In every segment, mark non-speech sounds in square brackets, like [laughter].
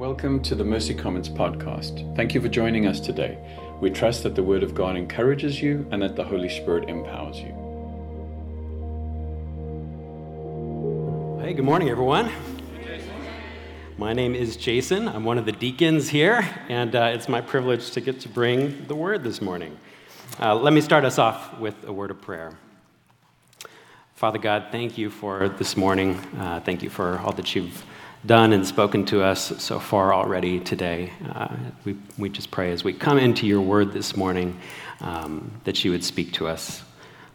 Welcome to the Mercy Comments podcast. Thank you for joining us today. We trust that the Word of God encourages you and that the Holy Spirit empowers you. Hey, good morning, everyone. My name is Jason. I'm one of the deacons here, and uh, it's my privilege to get to bring the word this morning. Uh, let me start us off with a word of prayer. Father God, thank you for this morning. Uh, thank you for all that you've done and spoken to us so far already today. Uh, we, we just pray as we come into your word this morning um, that you would speak to us.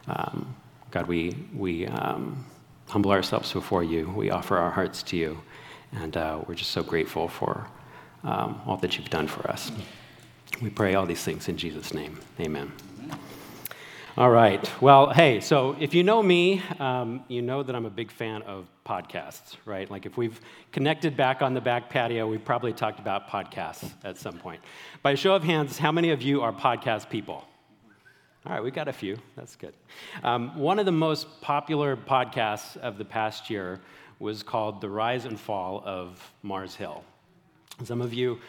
Um, God, we, we um, humble ourselves before you, we offer our hearts to you, and uh, we're just so grateful for um, all that you've done for us. We pray all these things in Jesus' name. Amen. All right. Well, hey, so if you know me, um, you know that I'm a big fan of podcasts, right? Like if we've connected back on the back patio, we've probably talked about podcasts at some point. By a show of hands, how many of you are podcast people? All right, we got a few. That's good. Um, one of the most popular podcasts of the past year was called The Rise and Fall of Mars Hill. Some of you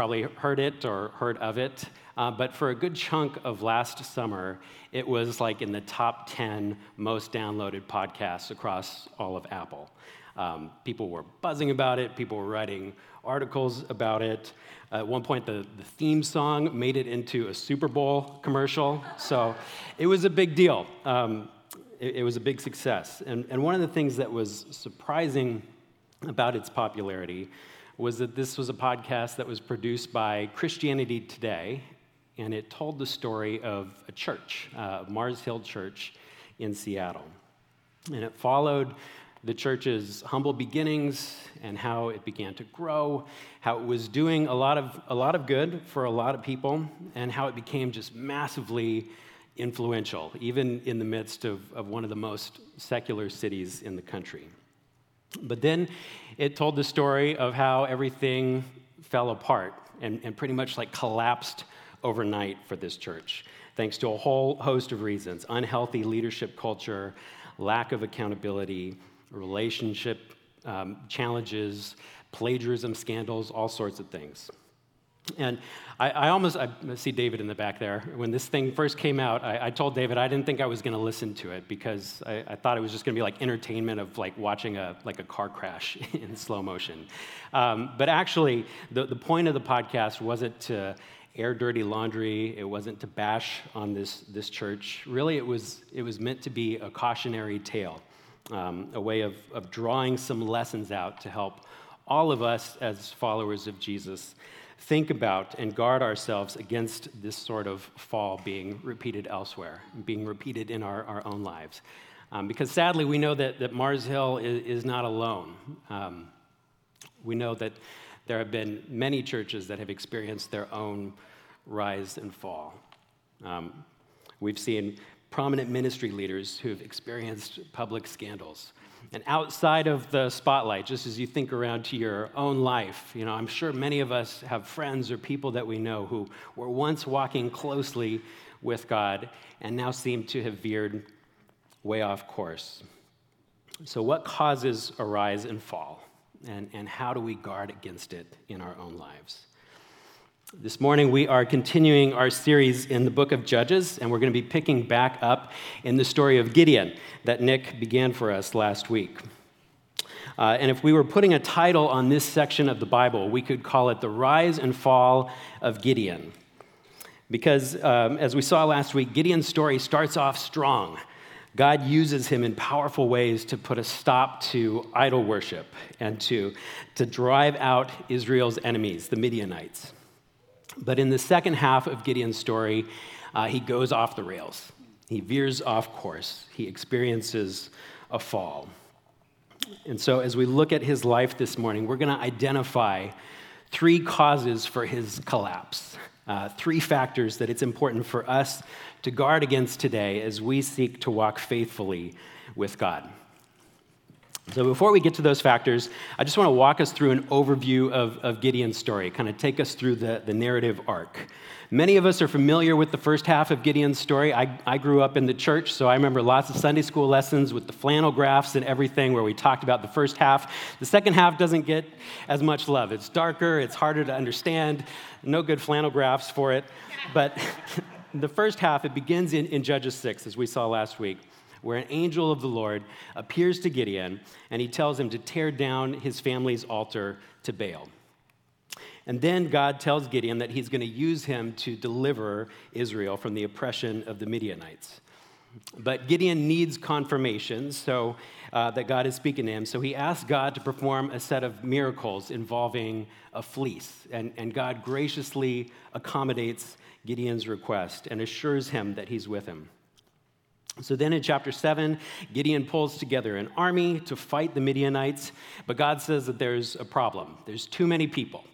probably heard it or heard of it, uh, but for a good chunk of last summer, it was like in the top 10 most downloaded podcasts across all of Apple. Um, people were buzzing about it, people were writing articles about it. At one point, the, the theme song made it into a Super Bowl commercial, so it was a big deal. Um, it, it was a big success. And, and one of the things that was surprising about its popularity was that this was a podcast that was produced by Christianity Today, and it told the story of a church, uh, Mars Hill Church in Seattle. And it followed the church's humble beginnings and how it began to grow, how it was doing a lot of, a lot of good for a lot of people, and how it became just massively influential, even in the midst of, of one of the most secular cities in the country. But then it told the story of how everything fell apart and, and pretty much like collapsed overnight for this church, thanks to a whole host of reasons unhealthy leadership culture, lack of accountability, relationship um, challenges, plagiarism scandals, all sorts of things. And I, I, almost, I see David in the back there. When this thing first came out, I, I told David I didn't think I was going to listen to it because I, I thought it was just going to be like entertainment of like watching a, like a car crash [laughs] in slow motion. Um, but actually, the, the point of the podcast wasn't to air dirty laundry. It wasn't to bash on this, this church. Really, it was, it was meant to be a cautionary tale, um, a way of, of drawing some lessons out to help all of us as followers of Jesus think about and guard ourselves against this sort of fall being repeated elsewhere, being repeated in our, our own lives. Um, because sadly, we know that, that Mars Hill is, is not alone. Um, we know that there have been many churches that have experienced their own rise and fall. Um, we've seen prominent ministry leaders who've experienced public scandals. And outside of the spotlight, just as you think around to your own life, you know, I'm sure many of us have friends or people that we know who were once walking closely with God and now seem to have veered way off course. So, what causes a rise and fall? And, and how do we guard against it in our own lives? This morning, we are continuing our series in the book of Judges, and we're going to be picking back up in the story of Gideon that Nick began for us last week. Uh, and if we were putting a title on this section of the Bible, we could call it The Rise and Fall of Gideon. Because, um, as we saw last week, Gideon's story starts off strong. God uses him in powerful ways to put a stop to idol worship and to, to drive out Israel's enemies, the Midianites. But in the second half of Gideon's story, uh, he goes off the rails. He veers off course. He experiences a fall. And so, as we look at his life this morning, we're going to identify three causes for his collapse, uh, three factors that it's important for us to guard against today as we seek to walk faithfully with God. So, before we get to those factors, I just want to walk us through an overview of, of Gideon's story, kind of take us through the, the narrative arc. Many of us are familiar with the first half of Gideon's story. I, I grew up in the church, so I remember lots of Sunday school lessons with the flannel graphs and everything where we talked about the first half. The second half doesn't get as much love. It's darker, it's harder to understand, no good flannel graphs for it. But [laughs] the first half, it begins in, in Judges 6, as we saw last week where an angel of the Lord appears to Gideon and he tells him to tear down his family's altar to Baal. And then God tells Gideon that he's going to use him to deliver Israel from the oppression of the Midianites. But Gideon needs confirmation so uh, that God is speaking to him. So he asks God to perform a set of miracles involving a fleece. And, and God graciously accommodates Gideon's request and assures him that he's with him. So then in chapter 7, Gideon pulls together an army to fight the Midianites, but God says that there's a problem. There's too many people.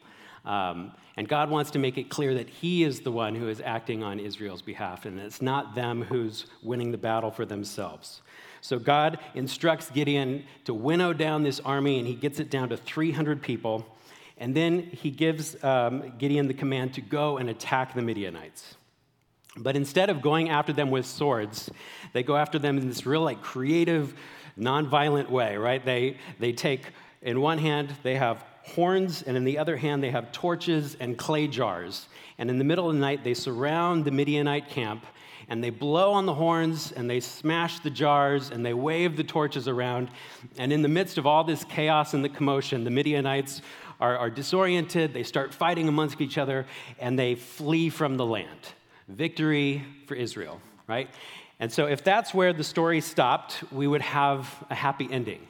Um, and God wants to make it clear that He is the one who is acting on Israel's behalf, and it's not them who's winning the battle for themselves. So God instructs Gideon to winnow down this army, and he gets it down to 300 people. And then he gives um, Gideon the command to go and attack the Midianites. But instead of going after them with swords, they go after them in this real, like, creative, nonviolent way, right? They, they take, in one hand, they have horns, and in the other hand, they have torches and clay jars. And in the middle of the night, they surround the Midianite camp and they blow on the horns and they smash the jars and they wave the torches around. And in the midst of all this chaos and the commotion, the Midianites are, are disoriented. They start fighting amongst each other and they flee from the land victory for Israel, right? And so, if that's where the story stopped, we would have a happy ending.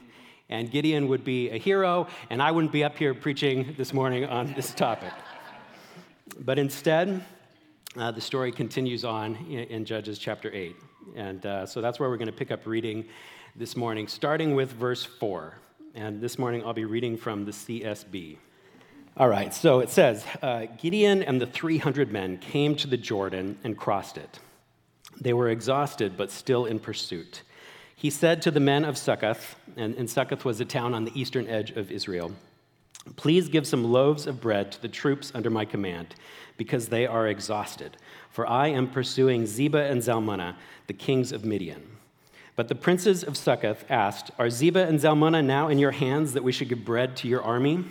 And Gideon would be a hero, and I wouldn't be up here preaching this morning on this topic. But instead, uh, the story continues on in, in, Judges chapter 8. And uh, so that's where we're going to pick up reading this morning, starting with verse 4. And this morning I'll be reading from the CSB. All right, so it says uh, Gideon and the 300 men came to the Jordan and crossed it. They were exhausted, but still in pursuit. He said to the men of Succoth, and, and Succoth was a town on the eastern edge of Israel, Please give some loaves of bread to the troops under my command, because they are exhausted. For I am pursuing Zebah and Zalmunna, the kings of Midian. But the princes of Succoth asked, Are Zebah and Zalmunna now in your hands that we should give bread to your army?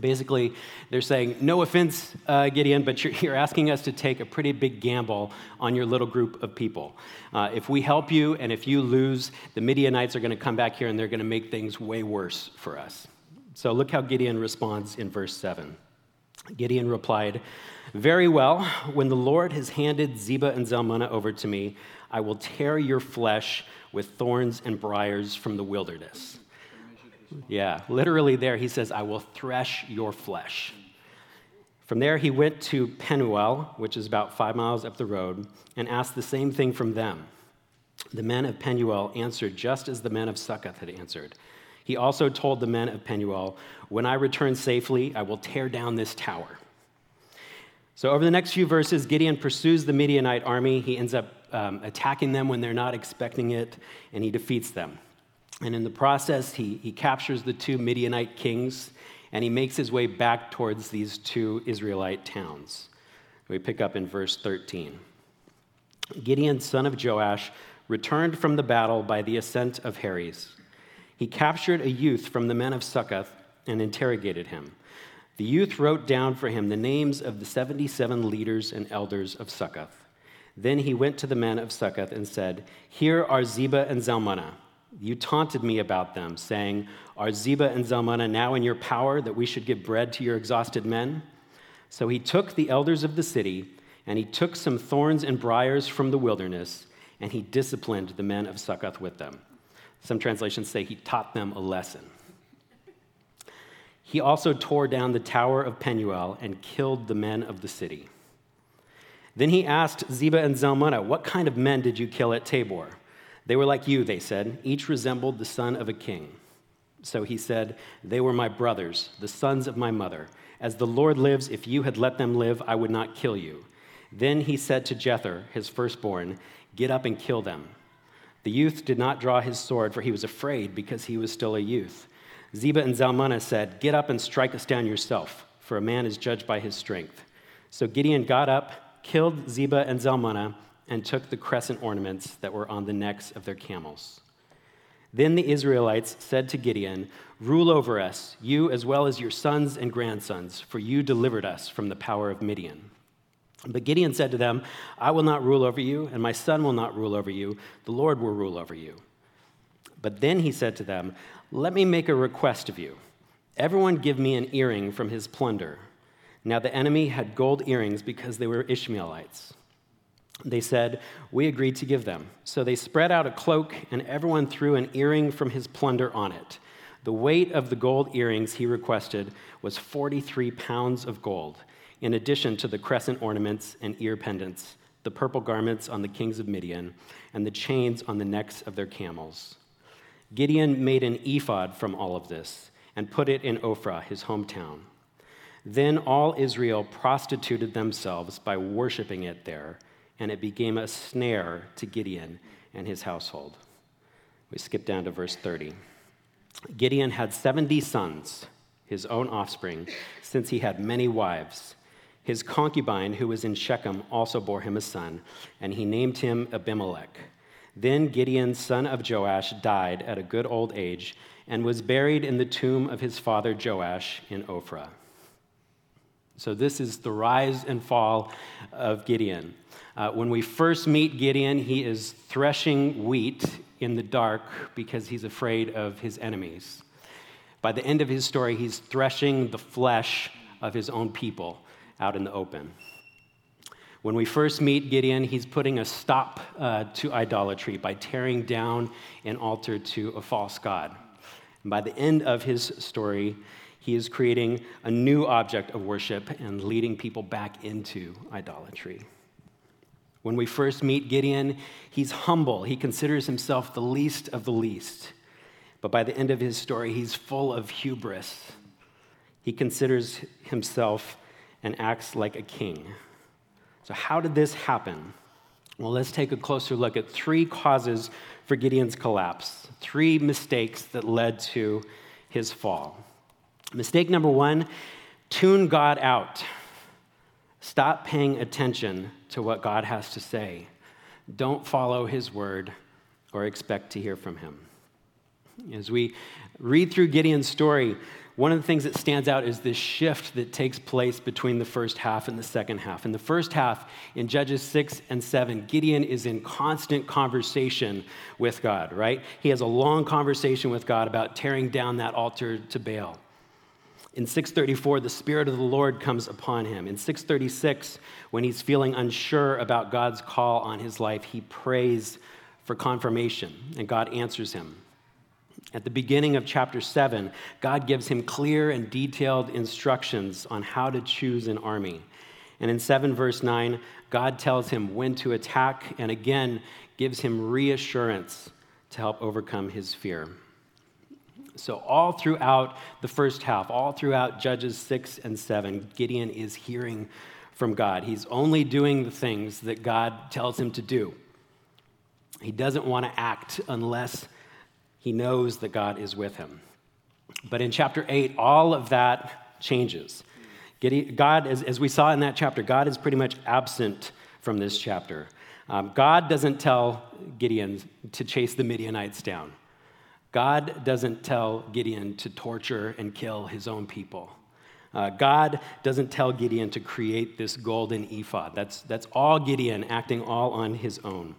Basically, they're saying, no offense, uh, Gideon, but you're, you're, asking us to take a pretty big gamble on your little group of people. Uh, if we help you and if you lose, the Midianites are going to come back here and they're going to make things way worse for us. So look how Gideon responds in verse 7. Gideon replied, Very well, when the Lord has handed Zebah and Zalmunna over to me, I will tear your flesh with thorns and briars from the wilderness. Yeah, literally there he says, I will thresh your flesh. From there, he went to Penuel, which is about five miles up the road, and asked the same thing from them. The men of Penuel answered just as the men of Succoth had answered. He also told the men of Penuel, When I return safely, I will tear down this tower. So, over the next few verses, Gideon pursues the Midianite army. He ends up um, attacking them when they're not expecting it, and he defeats them. And in the process, he, he captures the two Midianite kings and he makes his way back towards these two Israelite towns. We pick up in verse 13. Gideon, son of Joash, returned from the battle by the ascent of Heres. He captured a youth from the men of Succoth and interrogated him. The youth wrote down for him the names of the 77 leaders and elders of Succoth. Then he went to the men of Succoth and said, Here are Zebah and Zalmunna you taunted me about them, saying, Are Zebah and Zalmunna now in your power that we should give bread to your exhausted men? So he took the elders of the city, and he took some thorns and briars from the wilderness, and he disciplined the men of Succoth with them. Some translations say he taught them a lesson. He also tore down the tower of Penuel and killed the men of the city. Then he asked Zebah and Zalmunna, What kind of men did you kill at Tabor? They were like you, they said. Each resembled the son of a king. So he said, They were my brothers, the sons of my mother. As the Lord lives, if you had let them live, I would not kill you. Then he said to Jether, his firstborn, Get up and kill them. The youth did not draw his sword, for he was afraid because he was still a youth. Zebah and Zalmunna said, Get up and strike us down yourself, for a man is judged by his strength. So Gideon got up, killed Zebah and Zalmunna, and took the crescent ornaments that were on the necks of their camels. Then the Israelites said to Gideon, Rule over us, you as well as your sons and grandsons, for you delivered us from the power of Midian. But Gideon said to them, I will not rule over you, and my son will not rule over you. The Lord will rule over you. But then he said to them, Let me make a request of you. Everyone give me an earring from his plunder. Now the enemy had gold earrings because they were Ishmaelites. They said, We agreed to give them. So they spread out a cloak, and everyone threw an earring from his plunder on it. The weight of the gold earrings he requested was 43 pounds of gold in addition to the crescent ornaments and ear pendants, the purple garments on the kings of Midian, and the chains on the necks of their camels. Gideon made an ephod from all of this and put it in Ophrah, his hometown. Then all Israel prostituted themselves by worshiping it there, and it became a snare to Gideon and his household. We skip down to verse 30. Gideon had 70 sons, his own offspring, since he had many wives. His concubine, who was in Shechem, also bore him a son, and he named him Abimelech. Then Gideon, son of Joash, died at a good old age and was buried in the tomb of his father Joash in Ophrah. So, this is the rise and fall of Gideon. Uh, when we first meet Gideon, he is threshing wheat in the dark because he's afraid of his enemies. By the end of his story, he's threshing the flesh of his own people out in the open. When we first meet Gideon, he's putting a stop uh, to idolatry by tearing down an altar to a false god. And by the end of his story, he is creating a new object of worship and leading people back into idolatry. When we first meet Gideon, he's humble. He considers himself the least of the least. But by the end of his story, he's full of hubris. He considers himself and acts like a king. So, how did this happen? Well, let's take a closer look at three causes for Gideon's collapse, three mistakes that led to his fall. Mistake number one tune God out. Stop paying attention to what God has to say. Don't follow his word or expect to hear from him. As we read through Gideon's story, one of the things that stands out is this shift that takes place between the first half and the second half. In the first half, in Judges 6 and 7, Gideon is in constant conversation with God, right? He has a long conversation with God about tearing down that altar to Baal. In 634, the Spirit of the Lord comes upon him. In 636, when he's feeling unsure about God's call on his life, he prays for confirmation, and God answers him. At the beginning of chapter 7, God gives him clear and detailed instructions on how to choose an army. And in 7 verse 9, God tells him when to attack and again gives him reassurance to help overcome his fear. So, all throughout the first half, all throughout Judges 6 and 7, Gideon is hearing from God. He's only doing the things that God tells him to do. He doesn't want to act unless he knows that God is with him. But in chapter 8, all of that changes. God, as, as we saw in that chapter, God is pretty much absent from this chapter. Um, God doesn't tell Gideon to chase the Midianites down. God doesn't tell Gideon to torture and kill his own people. Uh, God doesn't tell Gideon to create this golden ephod. That's, that's all Gideon acting all on his own.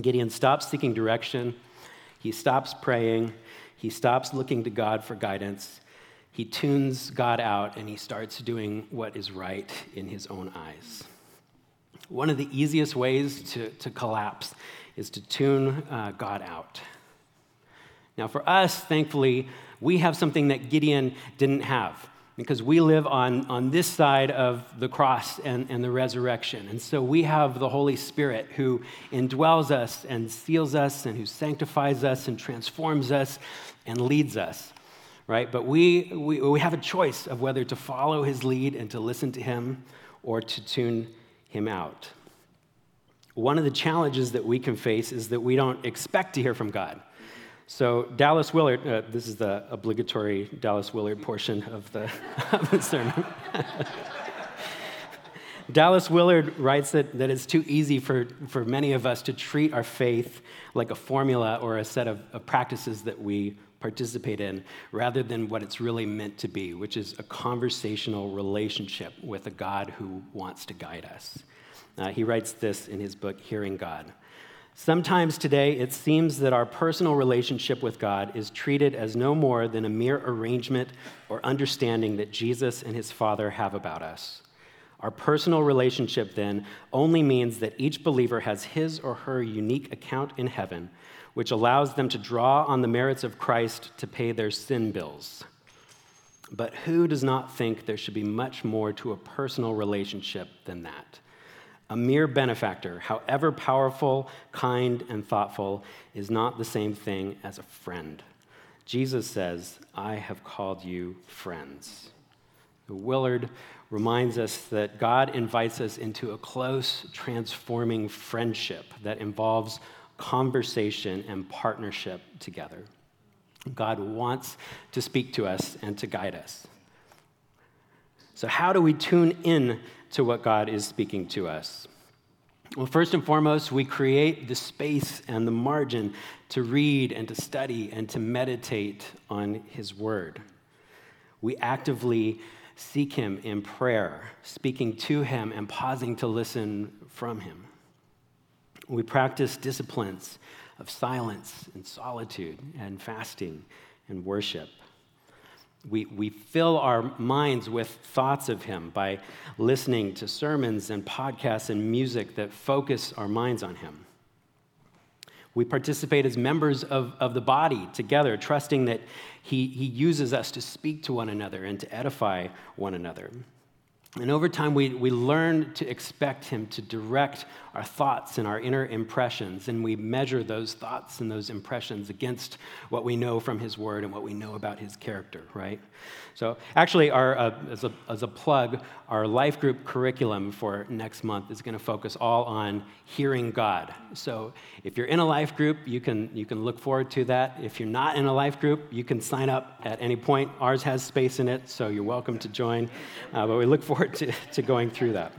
Gideon stops seeking direction he stops praying. He stops looking to God for guidance. He tunes God out and he starts doing what is right in his own eyes. One of the easiest ways to, to collapse is to tune uh, God out. Now, for us, thankfully, we have something that Gideon didn't have because we live on, on this side of the cross and, and the resurrection. And so we have the Holy Spirit who indwells us and seals us and who sanctifies us and transforms us and leads us, right? But we, we, we have a choice of whether to follow his lead and to listen to him or to tune him out. one of the challenges that we can face is that we don't expect to hear from God. So, Dallas Willard, uh, this is the obligatory Dallas Willard portion of the, [laughs] of the sermon. [laughs] Dallas Willard writes that, that it's too easy for, for many of us to treat our faith like a formula or a set of, of practices that we participate in rather than what it's really meant to be, which is a conversational relationship with a God who wants to guide us. Uh, he writes this in his book, Hearing God. Sometimes today, it seems that our personal relationship with God is treated as no more than a mere arrangement or understanding that Jesus and his Father have about us. Our personal relationship then only means that each believer has his or her unique account in heaven, which allows them to draw on the merits of Christ to pay their sin bills. But who does not think there should be much more to a personal relationship than that? A mere benefactor, however powerful, kind, and thoughtful, is not the same thing as a friend. Jesus says, I have called you friends. Willard reminds us that God invites us into a close, transforming friendship that involves conversation and partnership together. God wants to speak to us and to guide us. So, how do we tune in to what God is speaking to us? Well, first and foremost, we create the space and the margin to read and to study and to meditate on His Word. We actively seek Him in prayer, speaking to Him and pausing to listen from Him. We practice disciplines of silence and solitude and fasting and worship. We, we fill our minds with thoughts of Him by listening to sermons and podcasts and music that focus our minds on Him. We participate as members of, of the body together, trusting that he, he uses us to speak to one another and to edify one another. And over time, we, we learn to expect Him to direct our thoughts and our inner impressions, and we measure those thoughts and those impressions against what we know from His Word and what we know about His character, right? So, actually, our, uh, as, a, as a plug, our life group curriculum for next month is going to focus all on hearing God. So, if you're in a life group, you can, you can look forward to that. If you're not in a life group, you can sign up at any point. Ours has space in it, so you're welcome to join. Uh, but we look forward to, to going through that.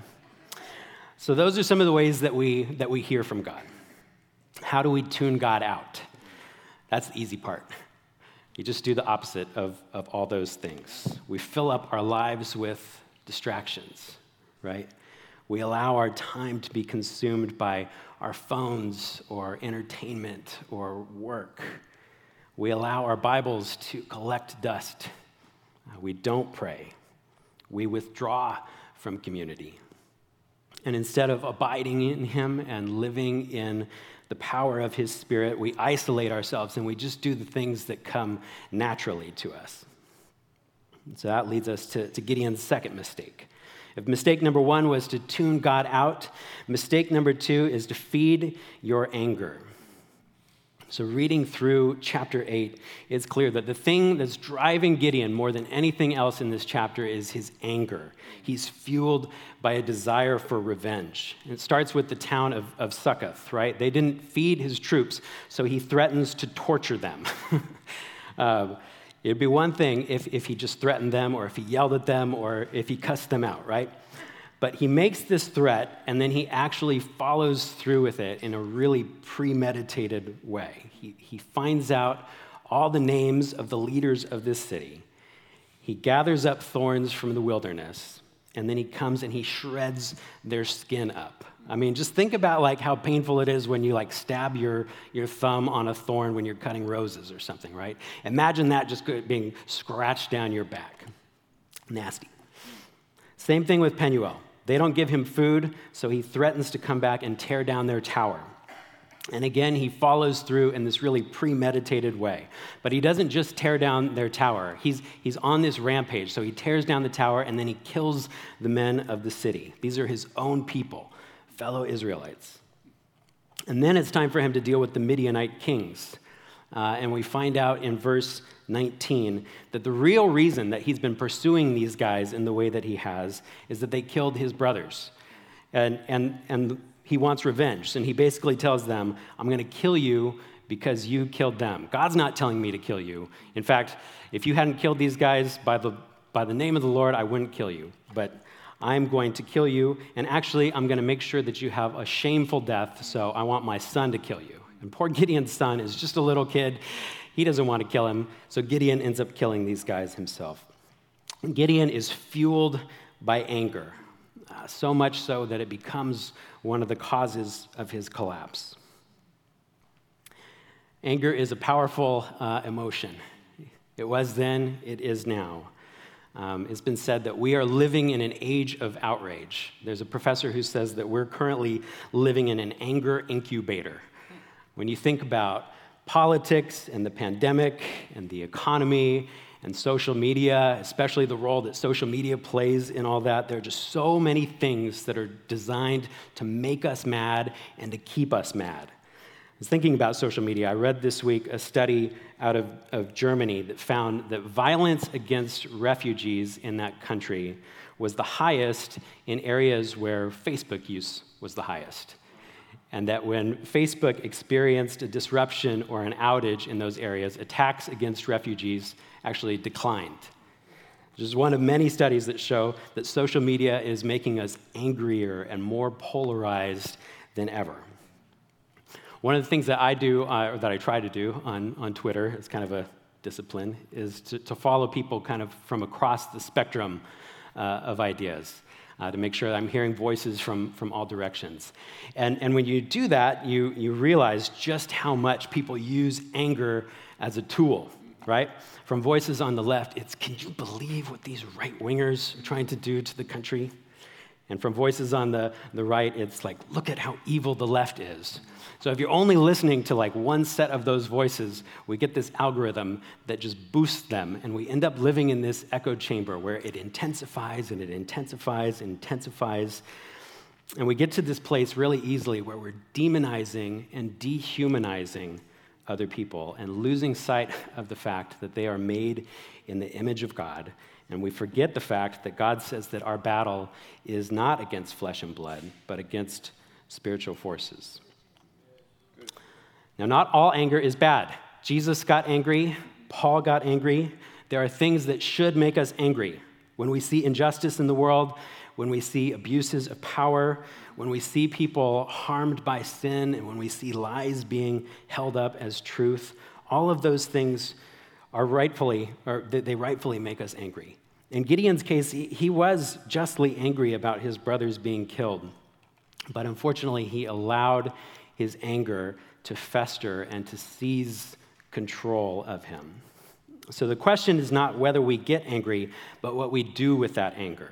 So, those are some of the ways that we, that we hear from God. How do we tune God out? That's the easy part. You just do the opposite of, of all those things. We fill up our lives with distractions, right? We allow our time to be consumed by our phones or entertainment or work. We allow our Bibles to collect dust. Uh, we don't pray. We withdraw from community. And instead of abiding in Him and living in the power of His Spirit, we isolate ourselves and we just do the things that come naturally to us. So that leads us to, to Gideon's second mistake. If mistake number one was to tune God out, mistake number two is to feed your anger. So, reading through chapter 8, it's clear that the thing that's driving Gideon more than anything else in this chapter is his anger. He's fueled by a desire for revenge. it starts with the town of, of Succoth, right? They didn't feed his troops, so he threatens to torture them. [laughs] uh, it'd be one thing if, if he just threatened them, or if he yelled at them, or if he cussed them out, right? But he makes this threat and then he actually follows through with it in a really premeditated way. He, he finds out all the names of the leaders of this city. He gathers up thorns from the wilderness and then he comes and he shreds their skin up. I mean, just think about like how painful it is when you like stab your, your thumb on a thorn when you're cutting roses or something, right? Imagine that just being scratched down your back. Nasty. Same thing with Penuel. They don't give him food, so he threatens to come back and tear down their tower. And again, he follows through in this really premeditated way. But he doesn't just tear down their tower, he's, he's on this rampage. So he tears down the tower and then he kills the men of the city. These are his own people, fellow Israelites. And then it's time for him to deal with the Midianite kings. Uh, and we find out in verse 19 that the real reason that he's been pursuing these guys in the way that he has is that they killed his brothers. And, and, and he wants revenge. And he basically tells them, I'm going to kill you because you killed them. God's not telling me to kill you. In fact, if you hadn't killed these guys by the, by the name of the Lord, I wouldn't kill you. But I'm going to kill you, and actually, I'm going to make sure that you have a shameful death, so I want my son to kill you. And poor Gideon's son is just a little kid. He doesn't want to kill him, so Gideon ends up killing these guys himself. Gideon is fueled by anger, uh, so much so that it becomes one of the causes of his collapse. Anger is a powerful uh, emotion. It was then, it is now. Um, it's been said that we are living in an age of outrage. There's a professor who says that we're currently living in an anger incubator. When you think about politics and the pandemic and the economy and social media, especially the role that social media plays in all that, there are just so many things that are designed to make us mad and to keep us mad. I was thinking about social media. I read this week a study out of, of Germany that found that violence against refugees in that country was the highest in areas where Facebook use was the highest and that when Facebook experienced a disruption or an outage in those areas, attacks against refugees actually declined. This is one of many studies that show that social media is making us angrier and more polarized than ever. One of the things that I do, uh, or that I try to do on, on Twitter, it's kind of a discipline, is to, to follow people kind of from across the spectrum uh, of ideas uh, to make sure that I'm hearing voices from, from all directions. And, and when you do that, you, you realize just how much people use anger as a tool, right? From voices on the left, it's can you believe what these right wingers are trying to do to the country? And from voices on the, the right, it's like, look at how evil the left is. So if you're only listening to like one set of those voices, we get this algorithm that just boosts them, and we end up living in this echo chamber where it intensifies and it intensifies and intensifies. And we get to this place really easily where we're demonizing and dehumanizing other people and losing sight of the fact that they are made in the image of God. And we forget the fact that God says that our battle is not against flesh and blood, but against spiritual forces. Now, not all anger is bad. Jesus got angry, Paul got angry. There are things that should make us angry. When we see injustice in the world, when we see abuses of power, when we see people harmed by sin, and when we see lies being held up as truth, all of those things are rightfully, or they rightfully make us angry. In Gideon's case, he was justly angry about his brothers being killed, but unfortunately, he allowed his anger to fester and to seize control of him. So the question is not whether we get angry, but what we do with that anger.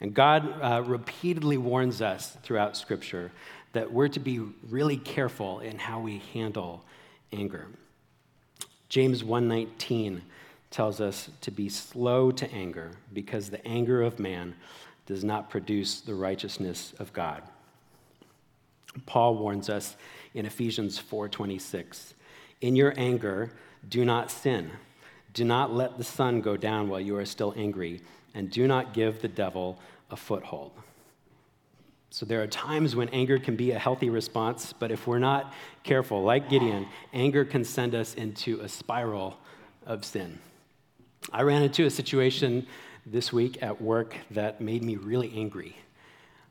And God uh, repeatedly warns us throughout Scripture that we're to be really careful in how we handle anger. James 1:19 tells us to be slow to anger because the anger of man does not produce the righteousness of God. Paul warns us in Ephesians 4:26. In your anger, do not sin. Do not let the sun go down while you are still angry, and do not give the devil a foothold. So there are times when anger can be a healthy response, but if we're not careful, like Gideon, anger can send us into a spiral of sin. I ran into a situation this week at work that made me really angry.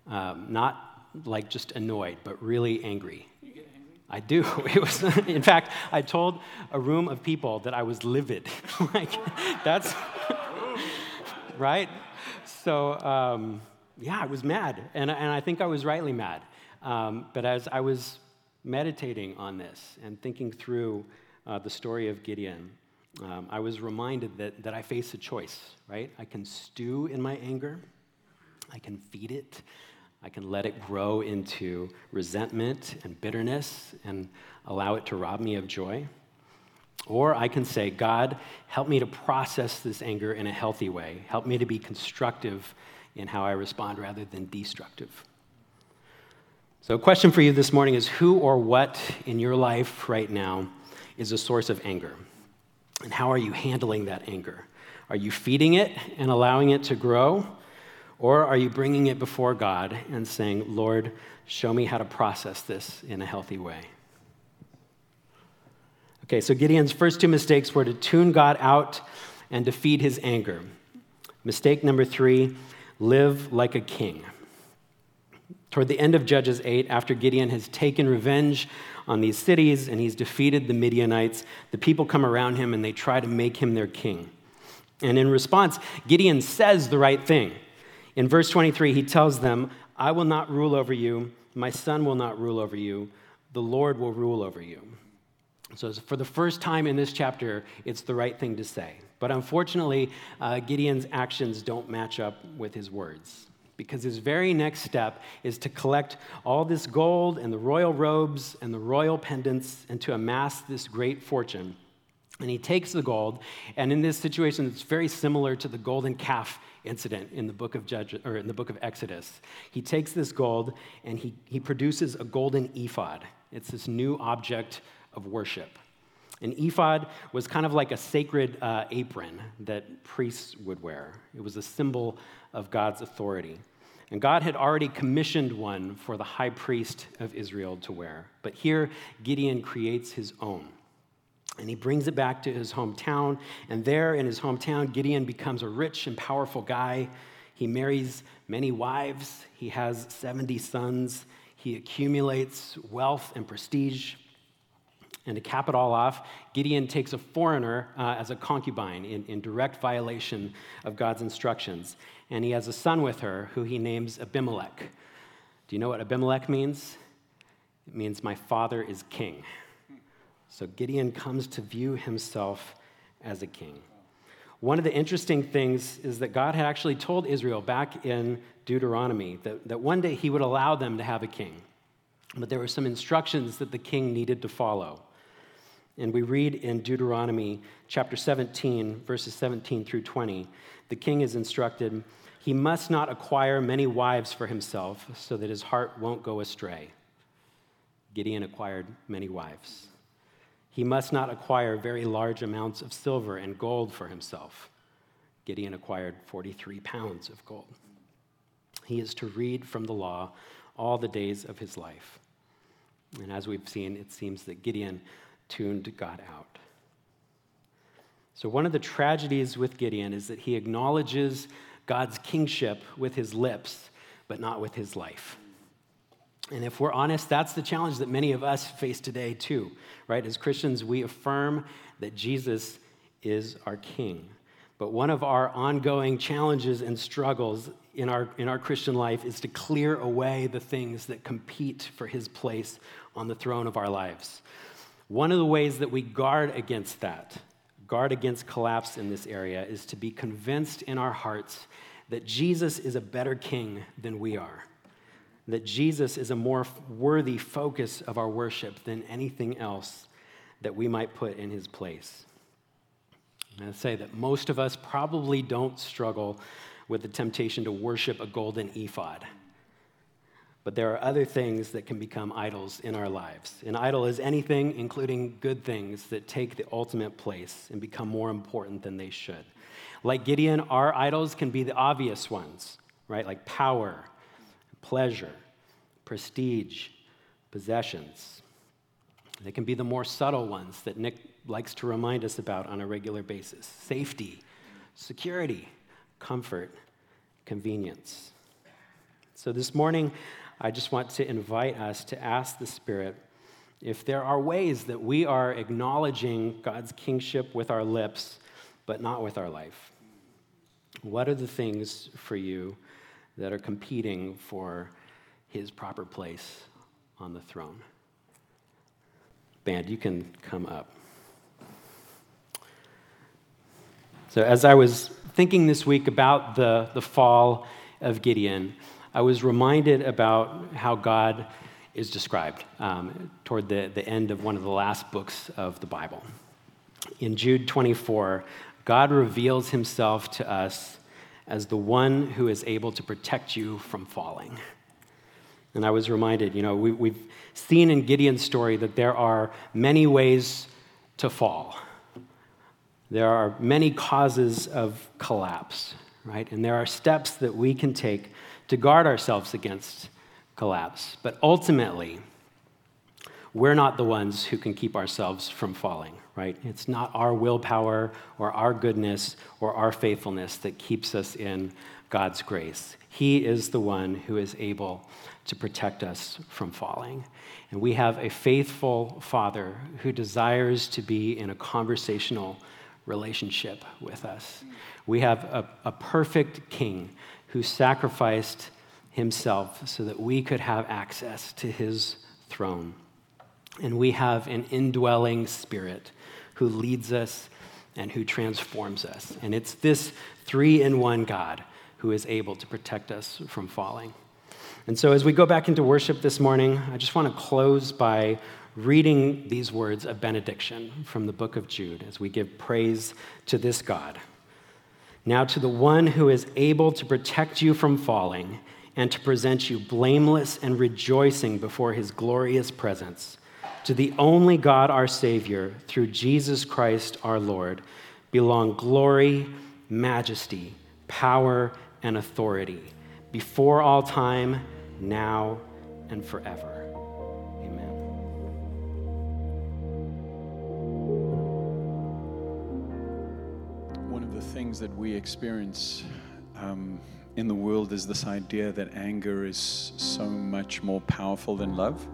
Um, not like just annoyed, but really angry. You get angry. I do. [laughs] It was, in fact, I told a room of people that I was livid. [laughs] like, that's [laughs] right. So, um, yeah, I was mad, and, and I think I was rightly mad. Um, but as I was meditating on this and thinking through uh, the story of Gideon, um, I was reminded that, that I face a choice, right? I can stew in my anger, I can feed it, I can let it grow into resentment and bitterness and allow it to rob me of joy. Or I can say, God, help me to process this anger in a healthy way. Help me to be constructive in how I respond rather than destructive. So, a question for you this morning is who or what in your life right now is a source of anger? And how are you handling that anger? Are you feeding it and allowing it to grow? Or are you bringing it before God and saying, Lord, show me how to process this in a healthy way? Okay, so Gideon's first two mistakes were to tune God out and to feed his anger. Mistake number three live like a king. Toward the end of Judges 8, after Gideon has taken revenge on these cities and he's defeated the Midianites, the people come around him and they try to make him their king. And in response, Gideon says the right thing. In verse 23, he tells them, I will not rule over you, my son will not rule over you, the Lord will rule over you. So, for the first time in this chapter, it's the right thing to say. But unfortunately, uh, Gideon's actions don't match up with his words. Because his very next step is to collect all this gold and the royal robes and the royal pendants and to amass this great fortune. And he takes the gold, and in this situation, it's very similar to the golden calf incident in the book of Judges or in the book of Exodus. He takes this gold and he, he produces a golden ephod. It's this new object of worship. An ephod was kind of like a sacred uh, apron that priests would wear, it was a symbol of God's authority. And God had already commissioned one for the high priest of Israel to wear. But here, Gideon creates his own. And he brings it back to his hometown. And there in his hometown, Gideon becomes a rich and powerful guy. He marries many wives, he has 70 sons, he accumulates wealth and prestige. And to cap it all off, Gideon takes a foreigner uh, as a concubine in, in direct violation of God's instructions. And he has a son with her who he names Abimelech. Do you know what Abimelech means? It means my father is king. So Gideon comes to view himself as a king. One of the interesting things is that God had actually told Israel back in Deuteronomy that, that one day he would allow them to have a king. But there were some instructions that the king needed to follow. And we read in Deuteronomy chapter 17, verses 17 through 20, the king is instructed, he must not acquire many wives for himself so that his heart won't go astray. Gideon acquired many wives. He must not acquire very large amounts of silver and gold for himself. Gideon acquired 43 pounds of gold. He is to read from the law all the days of his life. And as we've seen, it seems that Gideon tuned God out. So, one of the tragedies with Gideon is that he acknowledges God's kingship with his lips, but not with his life. And if we're honest, that's the challenge that many of us face today, too, right? As Christians, we affirm that Jesus is our king. But one of our ongoing challenges and struggles in our, in our Christian life is to clear away the things that compete for his place on the throne of our lives. One of the ways that we guard against that, guard against collapse in this area, is to be convinced in our hearts that Jesus is a better king than we are, that Jesus is a more worthy focus of our worship than anything else that we might put in his place. And I say that most of us probably don't struggle with the temptation to worship a golden ephod. But there are other things that can become idols in our lives. An idol is anything, including good things, that take the ultimate place and become more important than they should. Like Gideon, our idols can be the obvious ones, right? Like power, pleasure, prestige, possessions. They can be the more subtle ones that Nick likes to remind us about on a regular basis safety, security, comfort, convenience. So this morning, I just want to invite us to ask the Spirit if there are ways that we are acknowledging God's kingship with our lips, but not with our life. What are the things for you that are competing for his proper place on the throne? Band, you can come up. So, as I was thinking this week about the, the fall of Gideon, I was reminded about how God is described um, toward the, the end of one of the last books of the Bible. In Jude 24, God reveals himself to us as the one who is able to protect you from falling. And I was reminded, you know, we, we've seen in Gideon's story that there are many ways to fall. There are many causes of collapse, right? And there are steps that we can take to guard ourselves against collapse. But ultimately, we're not the ones who can keep ourselves from falling, right? It's not our willpower or our goodness or our faithfulness that keeps us in God's grace. He is the one who is able to protect us from falling. And we have a faithful Father who desires to be in a conversational relationship with us. We have a, a perfect King who sacrificed himself so that we could have access to his throne. And we have an indwelling spirit who leads us and who transforms us. And it's this three in one God who is able to protect us from falling. And so, as we go back into worship this morning, I just want to close by reading these words of benediction from the book of Jude as we give praise to this God. Now, to the one who is able to protect you from falling and to present you blameless and rejoicing before his glorious presence. To the only God, our Savior, through Jesus Christ our Lord, belong glory, majesty, power, and authority, before all time, now, and forever. Things that we experience. Um, in the world is this idea that anger is so much more powerful than love.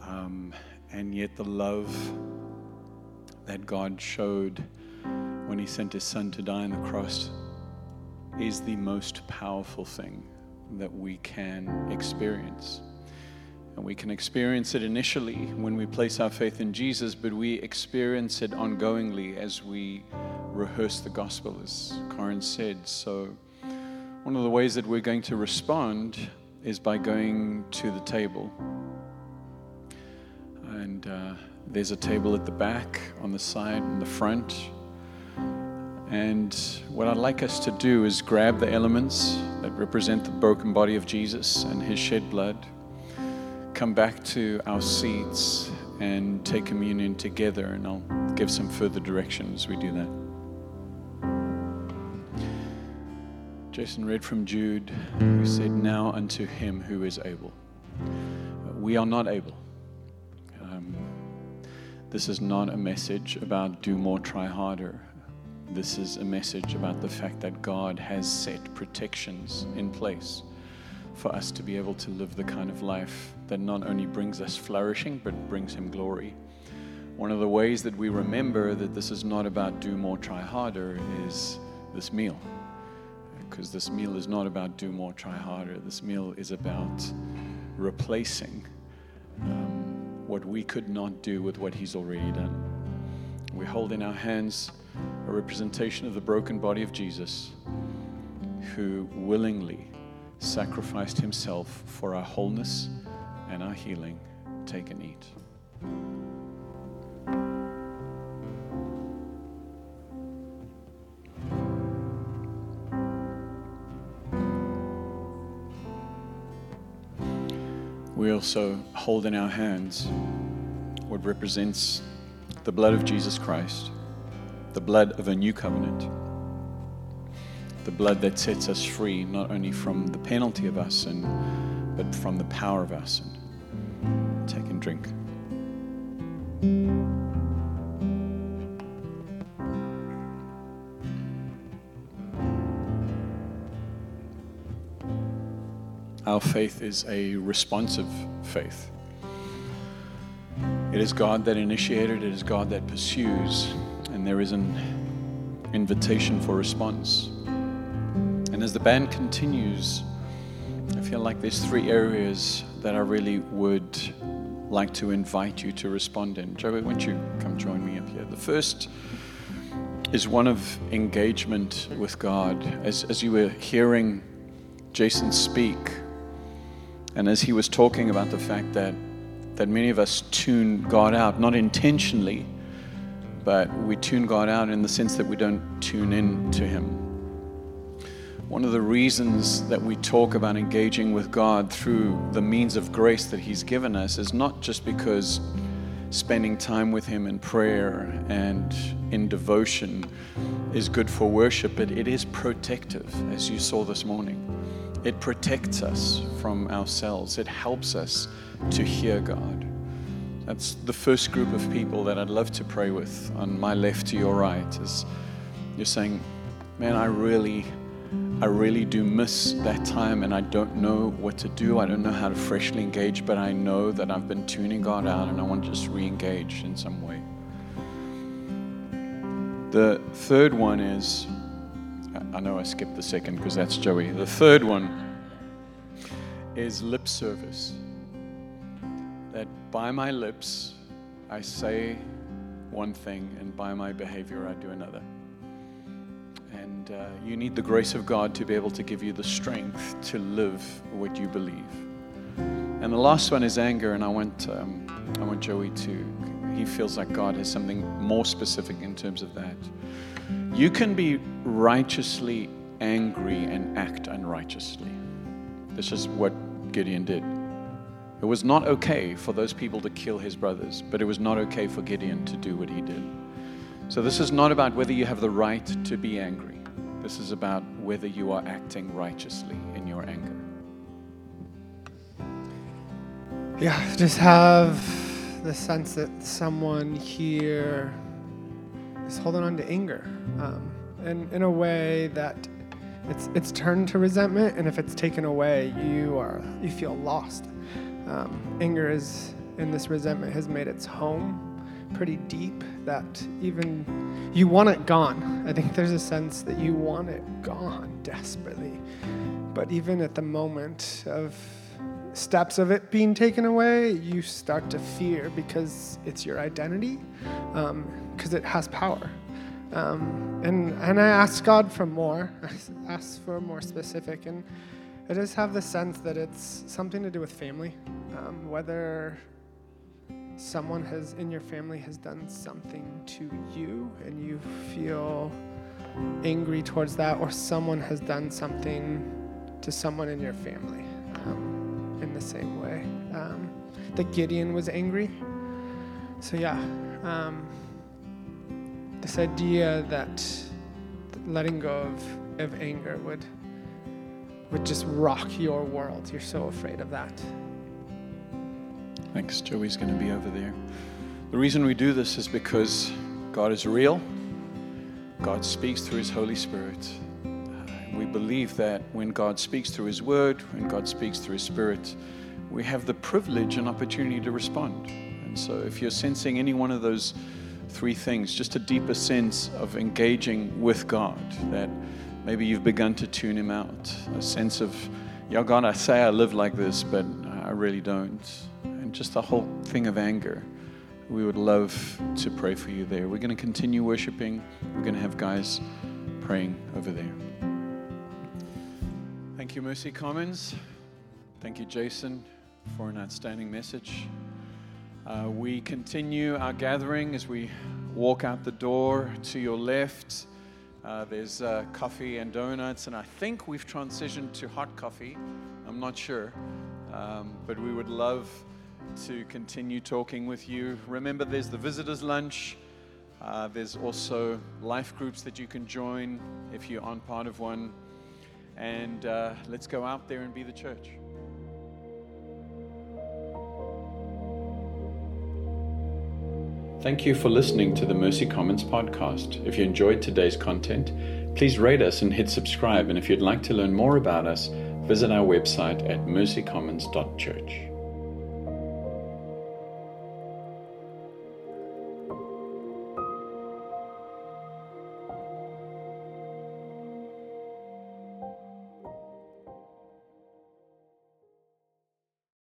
Um, and yet, the love that God showed when He sent His Son to die on the cross is the most powerful thing that we can experience. And we can experience it initially when we place our faith in Jesus, but we experience it ongoingly as we rehearse the gospel, as Corin said. So, one of the ways that we're going to respond is by going to the table. And uh, there's a table at the back, on the side, and the front. And what I'd like us to do is grab the elements that represent the broken body of Jesus and his shed blood, come back to our seats, and take communion together. And I'll give some further direction as we do that. Jason read from Jude, who said, Now unto him who is able. We are not able. Um, this is not a message about do more, try harder. This is a message about the fact that God has set protections in place for us to be able to live the kind of life that not only brings us flourishing, but brings Him glory. One of the ways that we remember that this is not about do more, try harder is this meal because this meal is not about do more, try harder. This meal is about replacing um, what we could not do with what He's already done. We hold in our hands a representation of the broken body of Jesus, who willingly sacrificed Himself for our wholeness and our healing. Take and eat. we also hold in our hands what represents the blood of Jesus Christ, the blood of a new covenant, the blood that sets us free not only from the penalty of our sin, but from the power of our sin. Take and drink. Our faith is a responsive faith. It is God that initiated, it is God that pursues, and there is an invitation for response. As the band continues, I feel like there's three areas that I really would like to invite you to respond in. Joey, why don't you come join me up here? The first is one of engagement with God. As, as you were hearing Jason speak, and as he was talking about the fact that, that many of us tune God out, not intentionally, but we tune God out in the sense that we don't tune in to Him. One of the reasons that we talk about engaging with God through the means of grace that He's given us is not just because spending time with Him in prayer and in devotion is good for worship, but it is protective, as you saw this morning. It protects us from ourselves, it helps us to hear God. That's the first group of people that I'd love to pray with on my left to your right is you're saying, Man, I really I really do miss that time and I don't know what to do. I don't know how to freshly engage, but I know that I've been tuning God out and I want to just re engage in some way. The third one is I know I skipped the second because that's Joey. The third one is lip service. That by my lips, I say one thing, and by my behavior, I do another. And uh, you need the grace of God to be able to give you the strength to live what you believe. And the last one is anger, and I want, um, I want Joey to, he feels like God has something more specific in terms of that. You can be righteously angry and act unrighteously. This is what Gideon did. It was not okay for those people to kill his brothers, but it was not okay for Gideon to do what he did. So, this is not about whether you have the right to be angry. This is about whether you are acting righteously in your anger. Yeah, just have the sense that someone here is holding on to anger um, in, in a way that it's, it's turned to resentment, and if it's taken away, you, are, you feel lost. Um, anger is, in this resentment, has made its home pretty deep that even you want it gone. I think there's a sense that you want it gone desperately. But even at the moment of steps of it being taken away, you start to fear because it's your identity, because um, it has power. Um, and, and I ask God for more, [laughs] I ask for more specific. And I just have the sense that it's something to do with family, um, whether someone has in your family has done something to you and you feel angry towards that, or someone has done something to someone in your family um, in the same way. Um, that Gideon was angry. So, yeah, um, this idea that letting go of, of anger would, would just rock your world. You're so afraid of that. Thanks. Joey's going to be over there. The reason we do this is because God is real. God speaks through His Holy Spirit. Uh, we believe that when God speaks through His Word, when God speaks through His Spirit, we have the privilege and opportunity to respond. And so, if you're sensing any one of those three things, just a deeper sense of engaging with God, that maybe you've begun to tune Him out, a sense of, yeah, God, I say I live like this, but uh, I really don't and just the whole thing of anger. We would love to pray for you there. We're going to continue worshiping. We're going to have guys praying over there. Thank you, Mercy Commons. Thank you, Jason, for an outstanding message. Uh, we continue our gathering as we walk out the door to your left. Uh, there's uh, coffee and donuts, and I think we've transitioned to hot coffee. I'm not sure, um, but we would love to continue talking with you. Remember, there's the visitors' lunch. Uh, there's also life groups that you can join if you aren't part of one. And uh, let's go out there and be the church. Thank you for listening to the Mercy Commons podcast. If you enjoyed today's content, please rate us and hit subscribe. And if you'd like to learn more about us, visit our website at mercycommons.church.